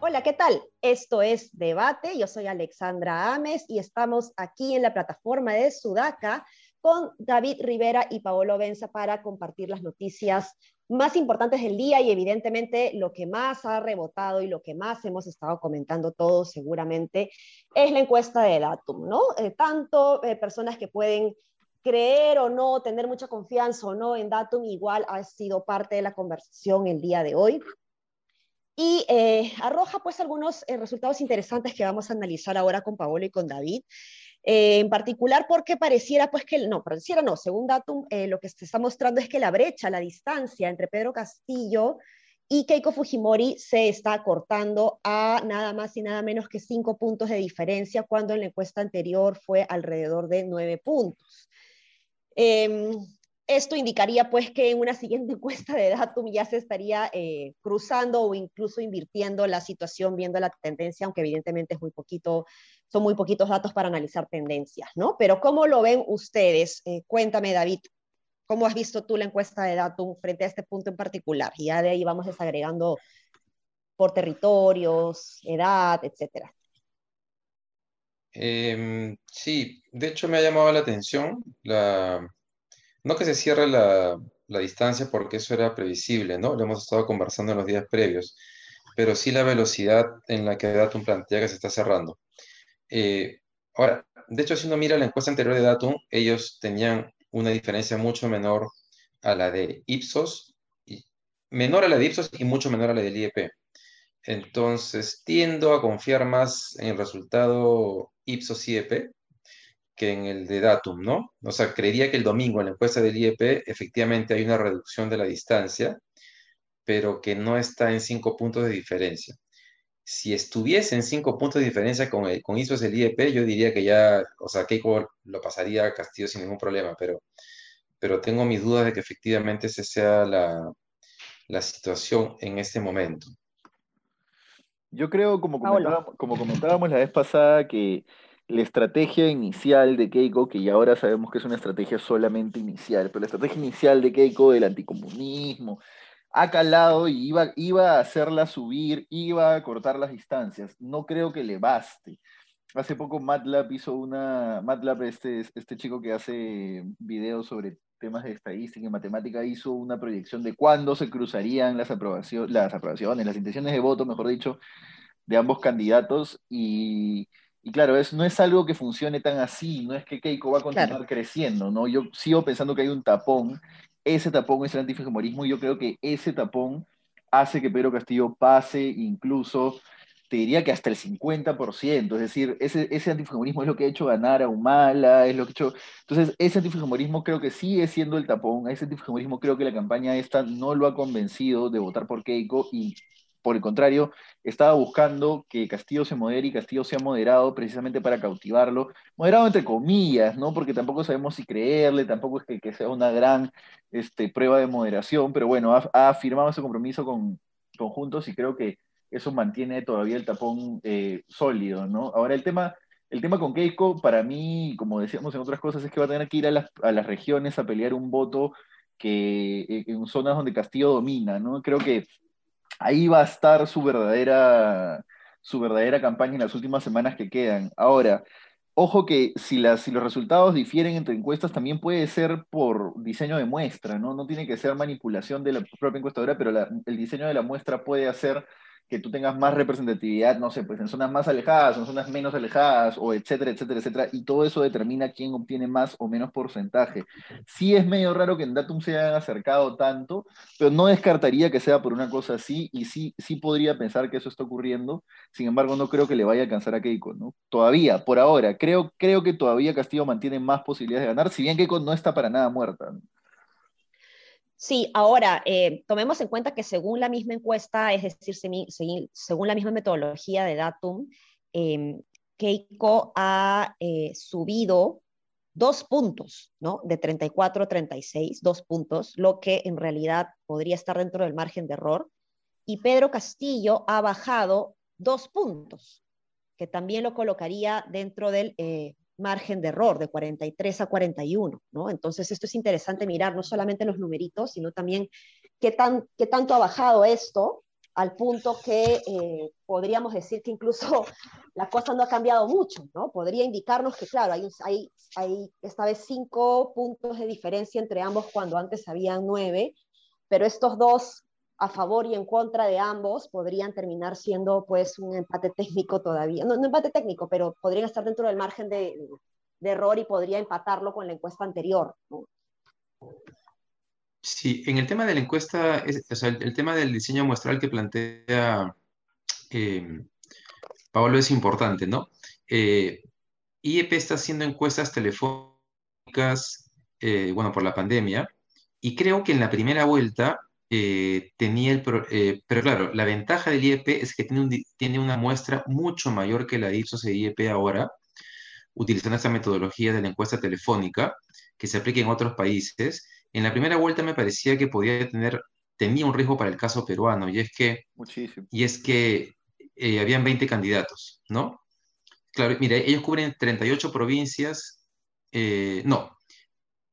Hola, ¿qué tal? Esto es Debate. Yo soy Alexandra Ames y estamos aquí en la plataforma de Sudaca con David Rivera y Paolo Benza para compartir las noticias más importantes del día y evidentemente lo que más ha rebotado y lo que más hemos estado comentando todos seguramente es la encuesta de Datum, ¿no? Eh, tanto eh, personas que pueden creer o no, tener mucha confianza o no en Datum, igual ha sido parte de la conversación el día de hoy y eh, arroja pues algunos eh, resultados interesantes que vamos a analizar ahora con Paolo y con David. Eh, en particular porque pareciera pues que, no, pareciera no, según Datum, lo que se está mostrando es que la brecha, la distancia entre Pedro Castillo y Keiko Fujimori se está cortando a nada más y nada menos que cinco puntos de diferencia, cuando en la encuesta anterior fue alrededor de nueve puntos. Em, esto indicaría pues que en una siguiente encuesta de Datum ya se estaría eh, cruzando o incluso invirtiendo la situación viendo la tendencia, aunque evidentemente son muy poquitos datos para analizar tendencias, ¿no? Pero ¿cómo lo ven ustedes? Eh, cuéntame, David, ¿cómo has visto tú la encuesta de Datum frente a este punto en particular? Y ya de ahí vamos desagregando por territorios, edad, etcétera. Em, sí, de hecho me ha llamado la atención la, no que se cierre la, distancia porque eso era previsible, ¿no? Lo hemos estado conversando en los días previos, pero sí la velocidad en la que Datum plantea que se está cerrando. Eh, ahora, de hecho, si uno mira la encuesta anterior de Datum, ellos tenían una diferencia mucho menor a la de Ipsos, menor a la de Ipsos y mucho menor a la del IEP. Entonces, tiendo a confiar más en el resultado Ipsos-IEP que en el de Datum, ¿no? O sea, creería que el domingo en la encuesta del IEP efectivamente hay una reducción de la distancia, pero que no está en cinco puntos de diferencia. Si estuviese en cinco puntos de diferencia con, el, con ISOs del IEP, yo diría que ya, o sea, Keiko lo pasaría a Castillo sin ningún problema, pero, pero tengo mis dudas de que efectivamente esa sea la, la situación en este momento. Yo creo, como comentábamos, como comentábamos la vez pasada, que la estrategia inicial de Keiko, que ya ahora sabemos que es una estrategia solamente inicial, pero la estrategia inicial de Keiko del anticomunismo ha calado y iba, iba a hacerla subir, iba a cortar las distancias. No creo que le baste. Hace poco MATLAB hizo una, MATLAB, este, este chico que hace videos sobre temas de estadística y matemática, hizo una proyección de cuándo se cruzarían las, aprobaciones, las aprobaciones, las intenciones de voto, mejor dicho, de ambos candidatos y y claro, es, no es algo que funcione tan así, no es que Keiko va a continuar creciendo, ¿no? Yo sigo pensando que hay un tapón, ese tapón es el antifujimorismo y yo creo que ese tapón hace que Pedro Castillo pase incluso, te diría que hasta el 50%, es decir, ese, ese antifujimorismo es lo que ha hecho ganar a Humala, es lo que ha hecho... Entonces, ese antifujimorismo creo que sigue siendo el tapón, ese antifujimorismo creo que la campaña esta no lo ha convencido de votar por Keiko y por el contrario, estaba buscando que Castillo se modere y Castillo sea moderado precisamente para cautivarlo. Moderado entre comillas, ¿no? Porque tampoco sabemos si creerle, tampoco es que, sea una gran este, prueba de moderación, pero bueno, ha, firmado ese compromiso con, Juntos y creo que eso mantiene todavía el tapón eh, sólido, ¿no? Ahora el tema... El tema con Keiko, para mí, como decíamos en otras cosas, es que va a tener que ir a las, a las regiones a pelear un voto que en zonas donde Castillo domina, ¿no? Creo que ahí va a estar su verdadera, su verdadera campaña en las últimas semanas que quedan. Ahora, ojo que si, las, si los resultados difieren entre encuestas, también puede ser por diseño de muestra, ¿no? No tiene que ser manipulación de la propia encuestadora, pero el diseño de la muestra puede hacer que tú tengas más representatividad, no sé, pues en zonas más alejadas, en zonas menos alejadas, o etcétera, etcétera, etcétera, y todo eso determina quién obtiene más o menos porcentaje. Sí es medio raro que en Datum se hayan acercado tanto, pero no descartaría que sea por una cosa así, y sí, sí podría pensar que eso está ocurriendo, sin embargo no creo que le vaya a alcanzar a Keiko, ¿no? Todavía, por ahora, creo, creo que todavía Castillo mantiene más posibilidades de ganar, si bien Keiko no está para nada muerta. Sí, ahora, eh, tomemos en cuenta que según la misma encuesta, es decir, según la misma metodología de Datum, em, Keiko ha eh, subido dos puntos, ¿no? De 34 a 36, dos puntos, lo que en realidad podría estar dentro del margen de error. Y Pedro Castillo ha bajado dos puntos. que también lo colocaría dentro del eh, margen de error de 43 a 41, ¿no? Entonces, esto es interesante mirar no solamente los numeritos, sino también qué, tan, qué tanto ha bajado esto al punto que eh, podríamos decir que incluso la cosa no ha cambiado mucho, ¿no? Podría indicarnos que, claro, hay, hay, hay esta vez cinco puntos de diferencia entre ambos cuando antes habían nueve, pero estos dos a favor y en contra de ambos podrían terminar siendo pues un empate técnico todavía, no, no empate técnico, pero podrían estar dentro del margen de, de error y podría empatarlo con la encuesta anterior. Sí, en el tema de la encuesta, o sea, el, tema del diseño muestral que plantea eh, Pablo es importante, ¿no? Eh, IEP está haciendo encuestas telefónicas, eh, bueno, por la pandemia, y creo que en la primera vuelta eh, tenía el... Eh, pero claro, la ventaja del IEP es que tiene, tiene una muestra mucho mayor que la de Ipsos e IEP ahora, utilizando esta metodología de la encuesta telefónica que se aplica en otros países. En la primera vuelta me parecía que podía tener, tenía un riesgo para el caso peruano, y es que, Y es que eh, habían 20 candidatos, ¿no? Claro, mire, ellos cubren 38 provincias, no,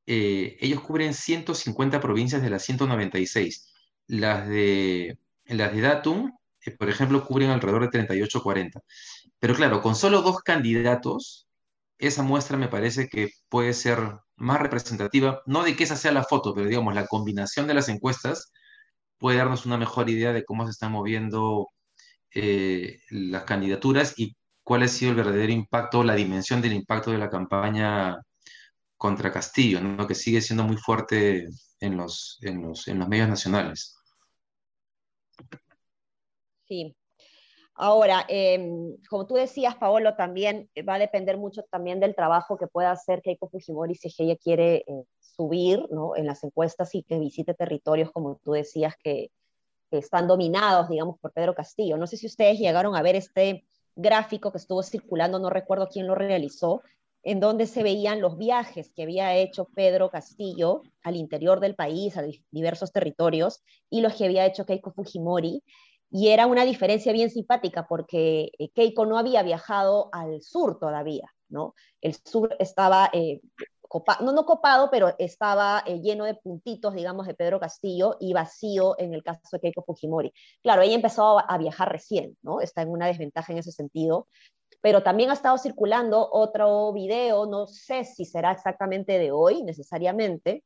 eh, ellos cubren 150 provincias de las 196. Las de, las de Datum, eh, por ejemplo, cubren alrededor de 38-40. Pero claro, con solo dos candidatos, esa muestra me parece que puede ser más representativa, no de que esa sea la foto, pero digamos, la combinación de las encuestas puede darnos una mejor idea de cómo se están moviendo eh, las candidaturas y cuál ha sido el verdadero impacto, la dimensión del impacto de la campaña contra Castillo, ¿no? que sigue siendo muy fuerte en los, en los, en los medios nacionales. Sí. Ahora, em, como tú decías, Paolo, también va a depender mucho también del trabajo que pueda hacer Keiko Fujimori si ella quiere eh, subir ¿no? en las encuestas y que visite territorios, como tú decías, que, que están dominados, digamos, por Pedro Castillo. No sé si ustedes llegaron a ver este gráfico que estuvo circulando, no recuerdo quién lo realizó, en donde se veían los viajes que había hecho Pedro Castillo al interior del país, a diversos territorios, y los que había hecho Keiko Fujimori. Y era una diferencia bien simpática porque eh, Keiko no había viajado al sur todavía, ¿no? El sur estaba, eh, no, no copado, pero estaba eh, lleno de puntitos, digamos, de Pedro Castillo y vacío en el caso de Keiko Fujimori. Claro, ella empezó a viajar recién, ¿no? Está en una desventaja en ese sentido pero también ha estado circulando otro video, no sé si será exactamente de hoy necesariamente,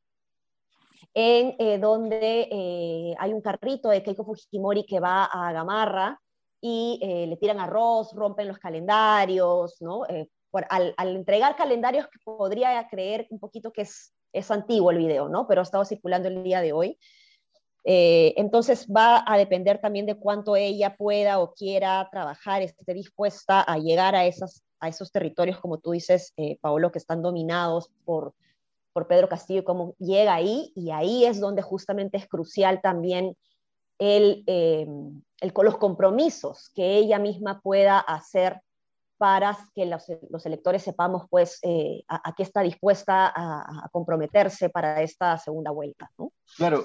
en eh, donde eh, hay un carrito de Keiko Fujimori que va a Gamarra y eh, le tiran arroz, rompen los calendarios, ¿no? al, al, entregar calendarios podría creer un poquito que es, es antiguo el video, ¿no? Pero ha estado circulando el día de hoy. Eh, entonces va a depender también de cuánto ella pueda o quiera trabajar, esté dispuesta a llegar a, esas, a esos territorios, como tú dices, eh, Paolo, que están dominados por, por Pedro Castillo, cómo llega ahí, y ahí es donde justamente es crucial también el, eh, el, los compromisos que ella misma pueda hacer para que los, los electores sepamos pues a, qué está dispuesta a, comprometerse para esta segunda vuelta. ¿no? Claro,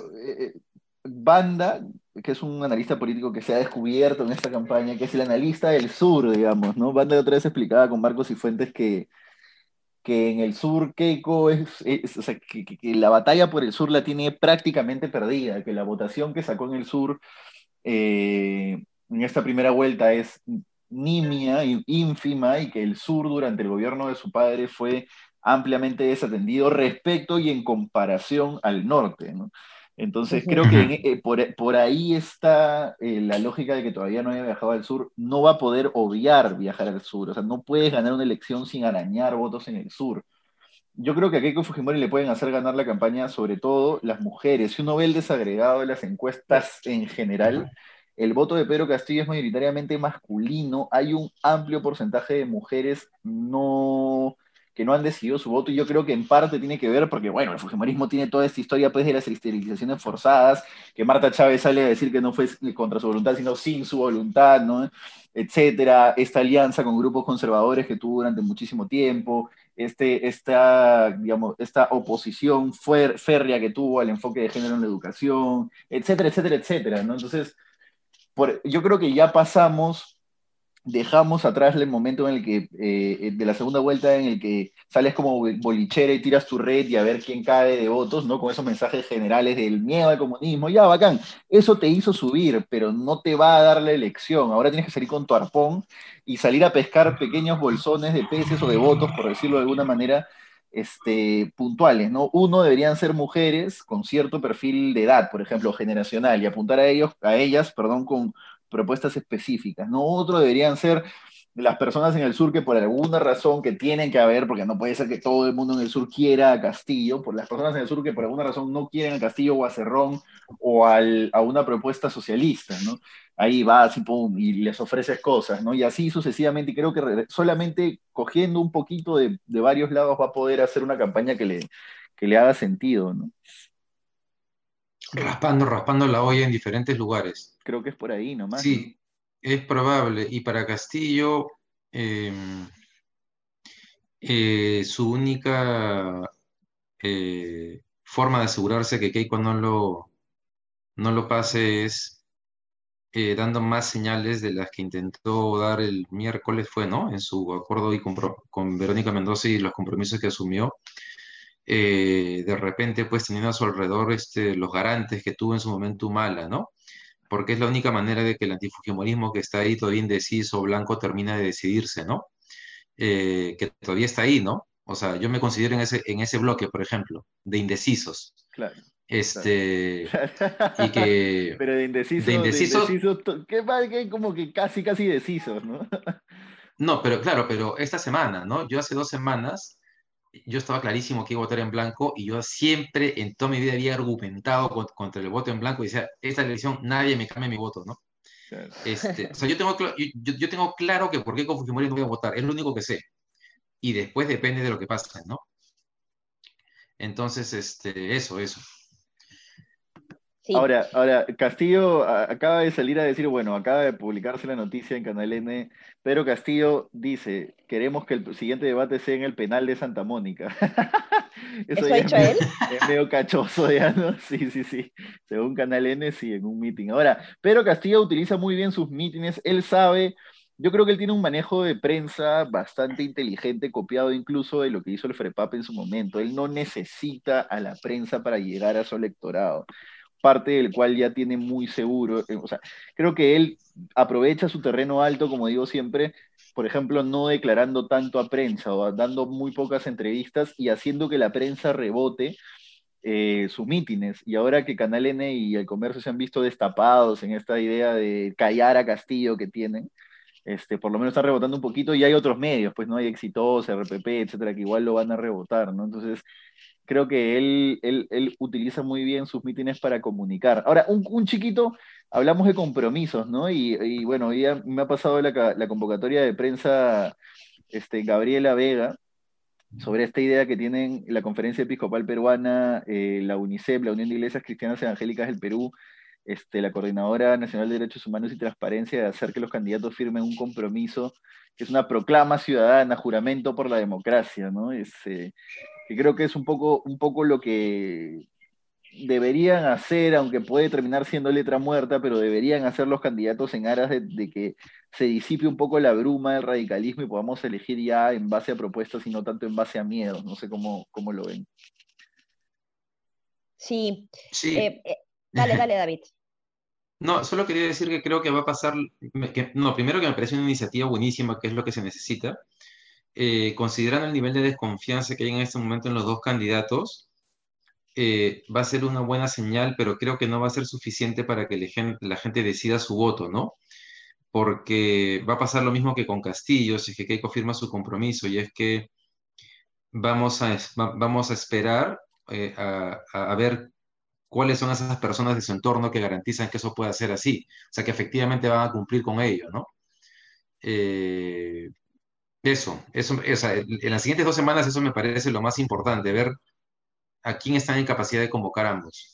Banda, que es un analista político que se ha descubierto en esta campaña, que es el analista del sur, digamos, ¿no? Banda otra vez explicaba con Marcos y Fuentes que, que en el sur Keiko es, o sea, que, la batalla por el sur la tiene prácticamente perdida, que la votación que sacó en el sur eh, en esta primera vuelta es nimia, ínfima, y que el sur durante el gobierno de su padre fue ampliamente desatendido respecto y en comparación al norte, ¿no? Entonces creo que eh, por, ahí está eh, la lógica de que todavía no haya viajado al sur. No va a poder obviar viajar al sur. O sea, no puedes ganar una elección sin arañar votos en el sur. Yo creo que a Keiko Fujimori le pueden hacer ganar la campaña, sobre todo las mujeres. Si uno ve el desagregado de las encuestas en general, el voto de Pedro Castillo es mayoritariamente masculino. Hay un amplio porcentaje de mujeres no que no han decidido su voto y yo creo que en parte tiene que ver porque, bueno, el Fujimorismo tiene toda esta historia pues de las esterilizaciones forzadas, que Marta Chávez sale a decir que no fue contra su voluntad, sino sin su voluntad, ¿no? etcétera, esta alianza con grupos conservadores que tuvo durante muchísimo tiempo, este, esta, digamos, esta oposición férrea que tuvo al enfoque de género en la educación, etcétera, etcétera, etcétera, ¿no? Entonces, por, yo creo que ya pasamos dejamos atrás el momento en el que, eh, de la segunda vuelta, en el que sales como bolichera y tiras tu red y a ver quién cae de votos, ¿no? Con esos mensajes generales del miedo al comunismo, ya, bacán, eso te hizo subir, pero no te va a dar la elección. Ahora tienes que salir con tu arpón y salir a pescar pequeños bolsones de peces o de votos, por decirlo de alguna manera, este, puntuales, ¿no? Uno deberían ser mujeres con cierto perfil de edad, por ejemplo, generacional, y apuntar a ellos, a ellas, perdón, con propuestas específicas, ¿no? Otro deberían ser las personas en el sur que por alguna razón que tienen que haber, porque no puede ser que todo el mundo en el sur quiera a Castillo, por las personas en el sur que por alguna razón no quieren a Castillo o a Cerrón o a una propuesta socialista, ¿no? Ahí vas y pum, y les ofreces cosas, ¿no? Y así sucesivamente, creo que solamente cogiendo un poquito de, de varios lados va a poder hacer una campaña que le, que le haga sentido, ¿no? Raspando, raspando la olla en diferentes lugares. Creo que es por ahí nomás. Sí, es probable. Y para Castillo, em, eh, su única eh, forma de asegurarse que Keiko no lo, no lo pase es eh, dando más señales de las que intentó dar el miércoles, fue, ¿no? En su acuerdo y con Verónica Mendoza y los compromisos que asumió. Eh, de repente pues teniendo a su alrededor este, los garantes que tuvo en su momento Humala, ¿no? Porque es la única manera de que el antifujimorismo que está ahí todavía indeciso, blanco, termina de decidirse, ¿no? Eh, que todavía está ahí, ¿no? O sea, yo me considero en ese, en ese bloque, por ejemplo, de indecisos. Claro. Este, y que... Pero de indecisos, de indecisos, ¿qué como que casi, casi decisos, ¿no? no, pero claro, pero esta semana, ¿no? Yo hace dos semanas yo estaba clarísimo que iba a votar en blanco y yo siempre en toda mi vida había argumentado contra el voto en blanco y decía, esta elección nadie me cambia mi voto, ¿no? Este, o sea, yo tengo, yo, yo, tengo claro que por qué con Fujimori no voy a votar, es lo único que sé. Y después depende de lo que pase, ¿no? Entonces, este, eso, eso. Ahora, ahora, Castillo acaba de salir a decir, bueno, acaba de publicarse la noticia en Canal N, pero Castillo dice, queremos que el siguiente debate sea en el penal de Santa Mónica. Eso, ha hecho él? Es medio cachoso ya, ¿no? Sí, sí, sí. Según Canal N, sí, en un meeting. Ahora, pero Castillo utiliza muy bien sus mítines, él sabe, yo creo que él tiene un manejo de prensa bastante inteligente, copiado incluso de lo que hizo el FREPAP en su momento. Él no necesita a la prensa para llegar a su electorado parte del cual ya tiene muy seguro. Eh, o sea, creo que él aprovecha su terreno alto, como digo siempre, por ejemplo, no declarando tanto a prensa o dando muy pocas entrevistas y haciendo que la prensa rebote eh, sus mítines. Y ahora que Canal N y el comercio se han visto destapados en esta idea de callar a Castillo que tienen, este, por lo menos están rebotando un poquito y hay otros medios, pues no hay Exitosa, RPP, etcétera, que igual lo van a rebotar, ¿no? Entonces, creo que él, él, utiliza muy bien sus mítines para comunicar. Ahora, un, chiquito, hablamos de compromisos, ¿no? Y, bueno, ya me ha pasado la, convocatoria de prensa este, Gabriela Vega sobre esta idea que tienen la Conferencia Episcopal Peruana, eh, la UNICEF, la Unión de Iglesias Cristianas Evangélicas del Perú, este, la Coordinadora Nacional de Derechos Humanos y Transparencia de hacer que los candidatos firmen un compromiso, que es una proclama ciudadana, juramento por la democracia, ¿no? Es, eh, que creo que es un poco, un poco lo que deberían hacer, aunque puede terminar siendo letra muerta, pero deberían hacer los candidatos en aras de, que se disipe un poco la bruma del radicalismo y podamos elegir ya en base a propuestas y no tanto en base a miedos. No sé cómo, cómo lo ven. Sí. sí. Eh, eh, dale, dale, David. No, solo quería decir que creo que va a pasar, no, primero que me parece una iniciativa buenísima, que es lo que se necesita, eh, considerando el nivel de desconfianza que hay en este momento en los dos candidatos, eh, va a ser una buena señal, pero creo que no va a ser suficiente para que la gente decida su voto, ¿no? Porque va a pasar lo mismo que con Castillo, si es que Keiko firma su compromiso, y es que vamos a, vamos a esperar eh, a, ver cuáles son esas personas de su entorno que garantizan que eso pueda ser así, o sea, que efectivamente van a cumplir con ello, ¿no? Eso, eso, o sea, en las siguientes dos semanas eso me parece lo más importante, ver a quién están en capacidad de convocar ambos.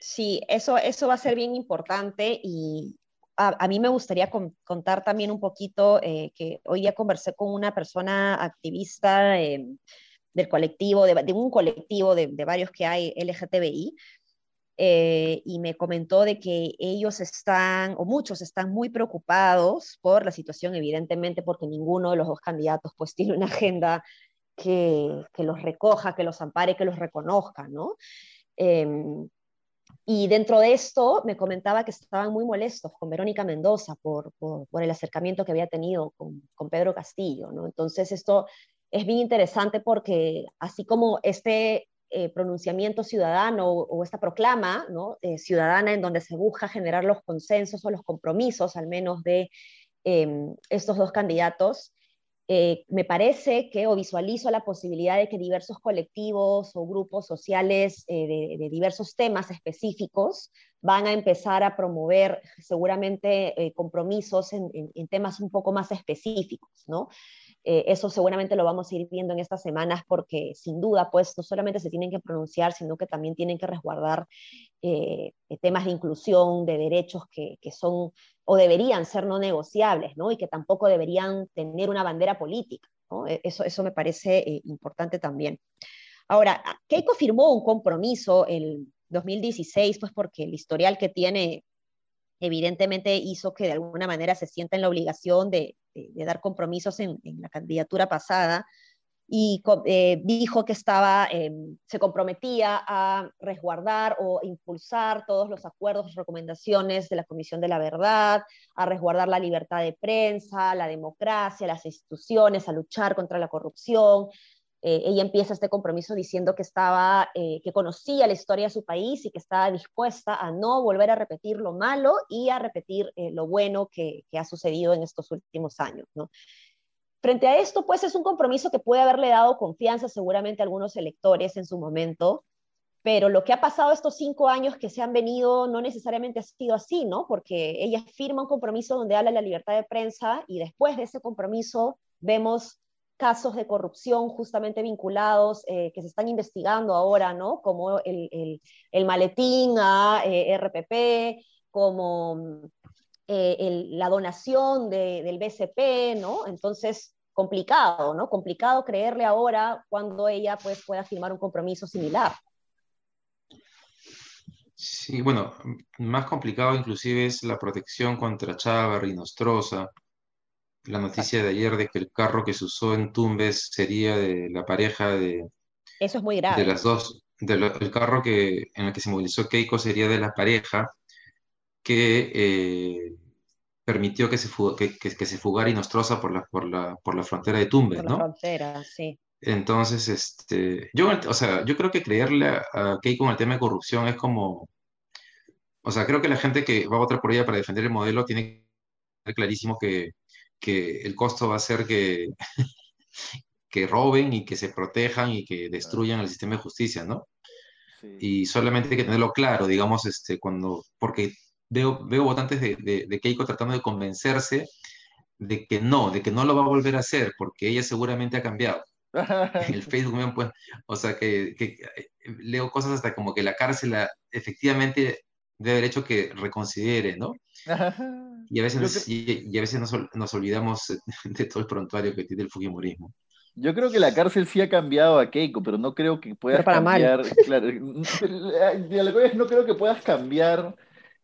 Sí, eso, eso va a ser bien importante y a, mí me gustaría contar también un poquito eh, que hoy ya conversé con una persona activista del colectivo, de, un colectivo de, varios que hay LGTBI, eh, y me comentó de que ellos están, o muchos están muy preocupados por la situación, evidentemente porque ninguno de los dos candidatos pues tiene una agenda que, que los recoja, que los ampare, que los reconozca, ¿no? Em, y dentro de esto me comentaba que estaban muy molestos con Verónica Mendoza por, por, el acercamiento que había tenido con, con, Pedro Castillo, ¿no? Entonces esto es bien interesante porque así como este eh, pronunciamiento ciudadano o, esta proclama. Eh, ciudadana en donde se busca generar los consensos o los compromisos, al menos de em, estos dos candidatos, eh, me parece que o visualizo la posibilidad de que diversos colectivos o grupos sociales de, diversos temas específicos van a empezar a promover seguramente compromisos en, en, temas un poco más específicos, ¿no? Eh, eso seguramente lo vamos a ir viendo en estas semanas porque sin duda, pues no solamente se tienen que pronunciar, sino que también tienen que resguardar eh, temas de inclusión, de derechos que, que, son o deberían ser no negociables, ¿no? Y que tampoco deberían tener una bandera política, ¿no? E, eso, eso me parece eh, importante también. Ahora, Keiko firmó un compromiso en 2016, pues porque el historial que tiene evidentemente hizo que de alguna manera se sienta en la obligación de, dar compromisos en, la candidatura pasada y eh, dijo que estaba, em, se comprometía a resguardar o impulsar todos los acuerdos, recomendaciones de la Comisión de la Verdad, a resguardar la libertad de prensa, la democracia, las instituciones, a luchar contra la corrupción, eh, ella empieza este compromiso diciendo que estaba, eh, que conocía la historia de su país y que estaba dispuesta a no volver a repetir lo malo y a repetir eh, lo bueno que, ha sucedido en estos últimos años. Frente a esto, pues es un compromiso que puede haberle dado confianza seguramente a algunos electores en su momento, pero lo que ha pasado estos cinco años que se han venido no necesariamente ha sido así, ¿no? Porque ella firma un compromiso donde habla de la libertad de prensa y después de ese compromiso vemos casos de corrupción justamente vinculados eh, que se están investigando ahora, ¿no? Como el, el, maletín a eh, RPP, como eh, la donación del BCP, ¿no? Entonces, complicado, ¿no? Complicado creerle ahora cuando ella pues, pueda firmar un compromiso similar. Sí, bueno, más complicado inclusive es la protección contra Chávez, Rinostrosa, la noticia de ayer de que el carro que se usó en Tumbes sería de la pareja de, Eso es muy grave. de las dos, el carro que, en el que se movilizó Keiko sería de la pareja que eh, permitió que se, que, que, se fugara Inostrosa por la, por la, por la frontera de Tumbes, por la frontera, sí. Entonces, este, yo, o sea, yo creo que creerle a, Keiko en el tema de corrupción es como, o sea, creo que la gente que va a votar por ella para defender el modelo tiene que ser clarísimo que que el costo va a ser que, que roben y que se protejan y que destruyan el sistema de justicia, ¿no? Y solamente hay que tenerlo claro, digamos, este, cuando, porque veo, veo votantes de, de, Keiko tratando de convencerse de que no, de que no lo va a volver a hacer, porque ella seguramente ha cambiado. En el Facebook, pues, o sea, que, que, eh, leo cosas hasta como que la cárcel efectivamente debe haber hecho que reconsidere, ¿no? Y a veces, y, a veces nos, olvidamos de todo el prontuario que tiene el Fujimorismo. Yo creo que la cárcel sí ha cambiado a Keiko, pero no creo que puedas cambiar. Claro, no creo que puedas cambiar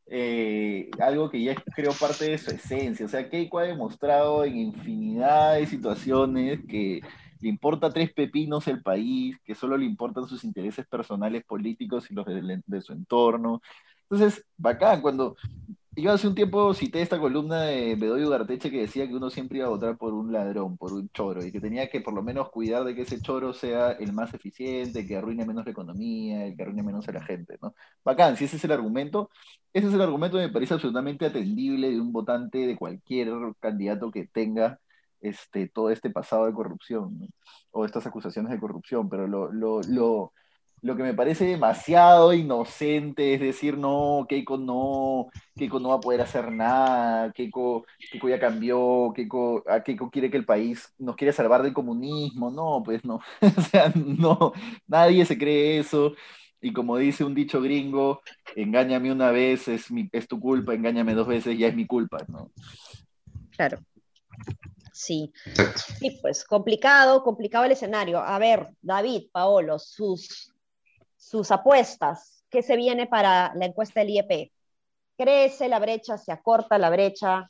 eh, algo que ya creo parte de su esencia. O sea, Keiko ha demostrado en infinidad de situaciones que le importa tres pepinos el país, que solo le importan sus intereses personales políticos y los de, de su entorno. Entonces, bacán, cuando yo hace un tiempo cité esta columna de Bedoyo Garteche que decía que uno siempre iba a votar por un ladrón, por un choro, y que tenía que por lo menos cuidar de que ese choro sea el más eficiente, que arruine menos la economía, el que arruine menos a la gente, ¿no? Bacán, si ese es el argumento, ese es el argumento que me parece absolutamente atendible de un votante de cualquier candidato que tenga este, todo este pasado de corrupción, o estas acusaciones de corrupción, pero lo, lo, lo lo que me parece demasiado inocente es decir, no, Keiko no, Keiko no va a poder hacer nada, Keiko, Keiko ya cambió, Keiko, a Keiko quiere que el país nos quiere salvar del comunismo, no, pues no, o sea, no, nadie se cree eso, y como dice un dicho gringo, engáñame una vez, es, mi, es tu culpa, engáñame dos veces, ya es mi culpa, ¿no? Claro. Sí. Sí, pues complicado, complicado el escenario. A ver, David, Paolo, sus sus apuestas. ¿qué se viene para la encuesta del IEP? ¿Crece la brecha? ¿Se acorta la brecha?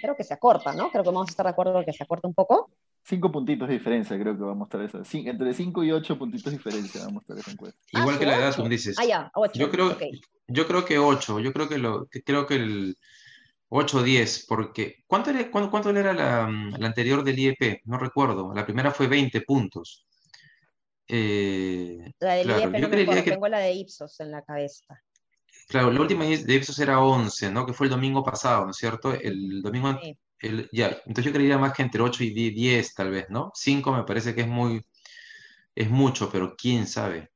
Creo que se acorta, ¿no? Creo que vamos a estar de acuerdo que se acorta un poco. Cinco puntitos de diferencia, creo que va a mostrar eso. entre cinco y ocho puntitos de diferencia va a mostrar esa encuesta. Igual que la edad, como dices. Ah, ya, ocho. Yo creo, yo creo que ocho. Yo creo que, lo, creo que el 8 o 10, porque ¿cuánto era, cuánto, era la, anterior del IEP? No recuerdo. La primera fue 20 puntos. Eh, la del IEP no me tengo la de Ipsos en la cabeza. Claro, la última de Ipsos era 11, ¿no? Que fue el domingo pasado, ¿no es cierto? El domingo ya, entonces yo creería más que entre 8 y 10, tal vez, ¿no? 5 me parece que es muy, es mucho, pero quién sabe.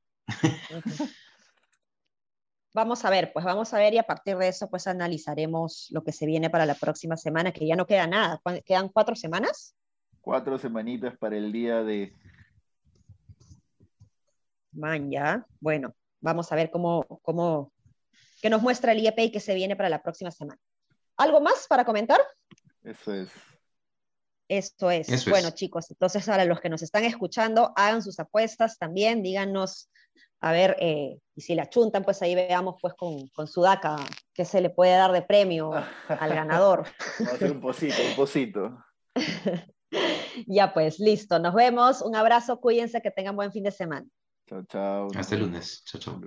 Vamos a ver, pues vamos a ver y a partir de eso pues analizaremos lo que se viene para la próxima semana, que ya no queda nada. ¿Quedan cuatro semanas? Cuatro semanitas para el día de... Man, ya. Bueno, vamos a ver cómo, cómo, qué nos muestra el IEP y qué se viene para la próxima semana. ¿Algo más para comentar? Eso es. Esto es. bueno, chicos, entonces ahora los que nos están escuchando, hagan sus apuestas también, díganos, a ver, eh, y si la chuntan, pues ahí veamos pues con, con Sudaca qué se le puede dar de premio al ganador. Vamos a hacer un pocito, un pocito. ya pues, listo, nos vemos, un abrazo, cuídense, que tengan buen fin de semana. Chao, chao. Hasta el lunes. Chao, chao.